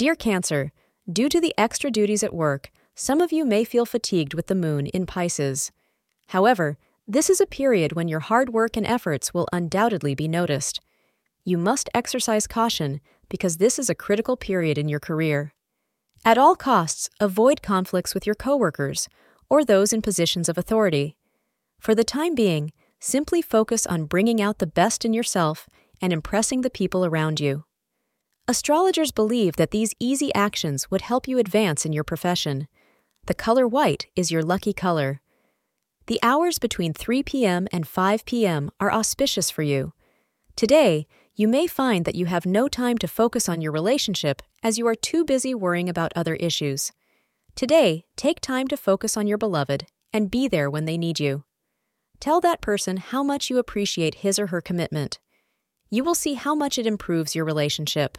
Dear Cancer, due to the extra duties at work, some of you may feel fatigued with the moon in Pisces. However, this is a period when your hard work and efforts will undoubtedly be noticed. You must exercise caution because this is a critical period in your career. At all costs, avoid conflicts with your coworkers or those in positions of authority. For the time being, simply focus on bringing out the best in yourself and impressing the people around you. Astrologers believe that these easy actions would help you advance in your profession. The color white is your lucky color. The hours between 3 p.m. and 5 p.m. are auspicious for you. Today, you may find that you have no time to focus on your relationship as you are too busy worrying about other issues. Today, take time to focus on your beloved and be there when they need you. Tell that person how much you appreciate his or her commitment. You will see how much it improves your relationship.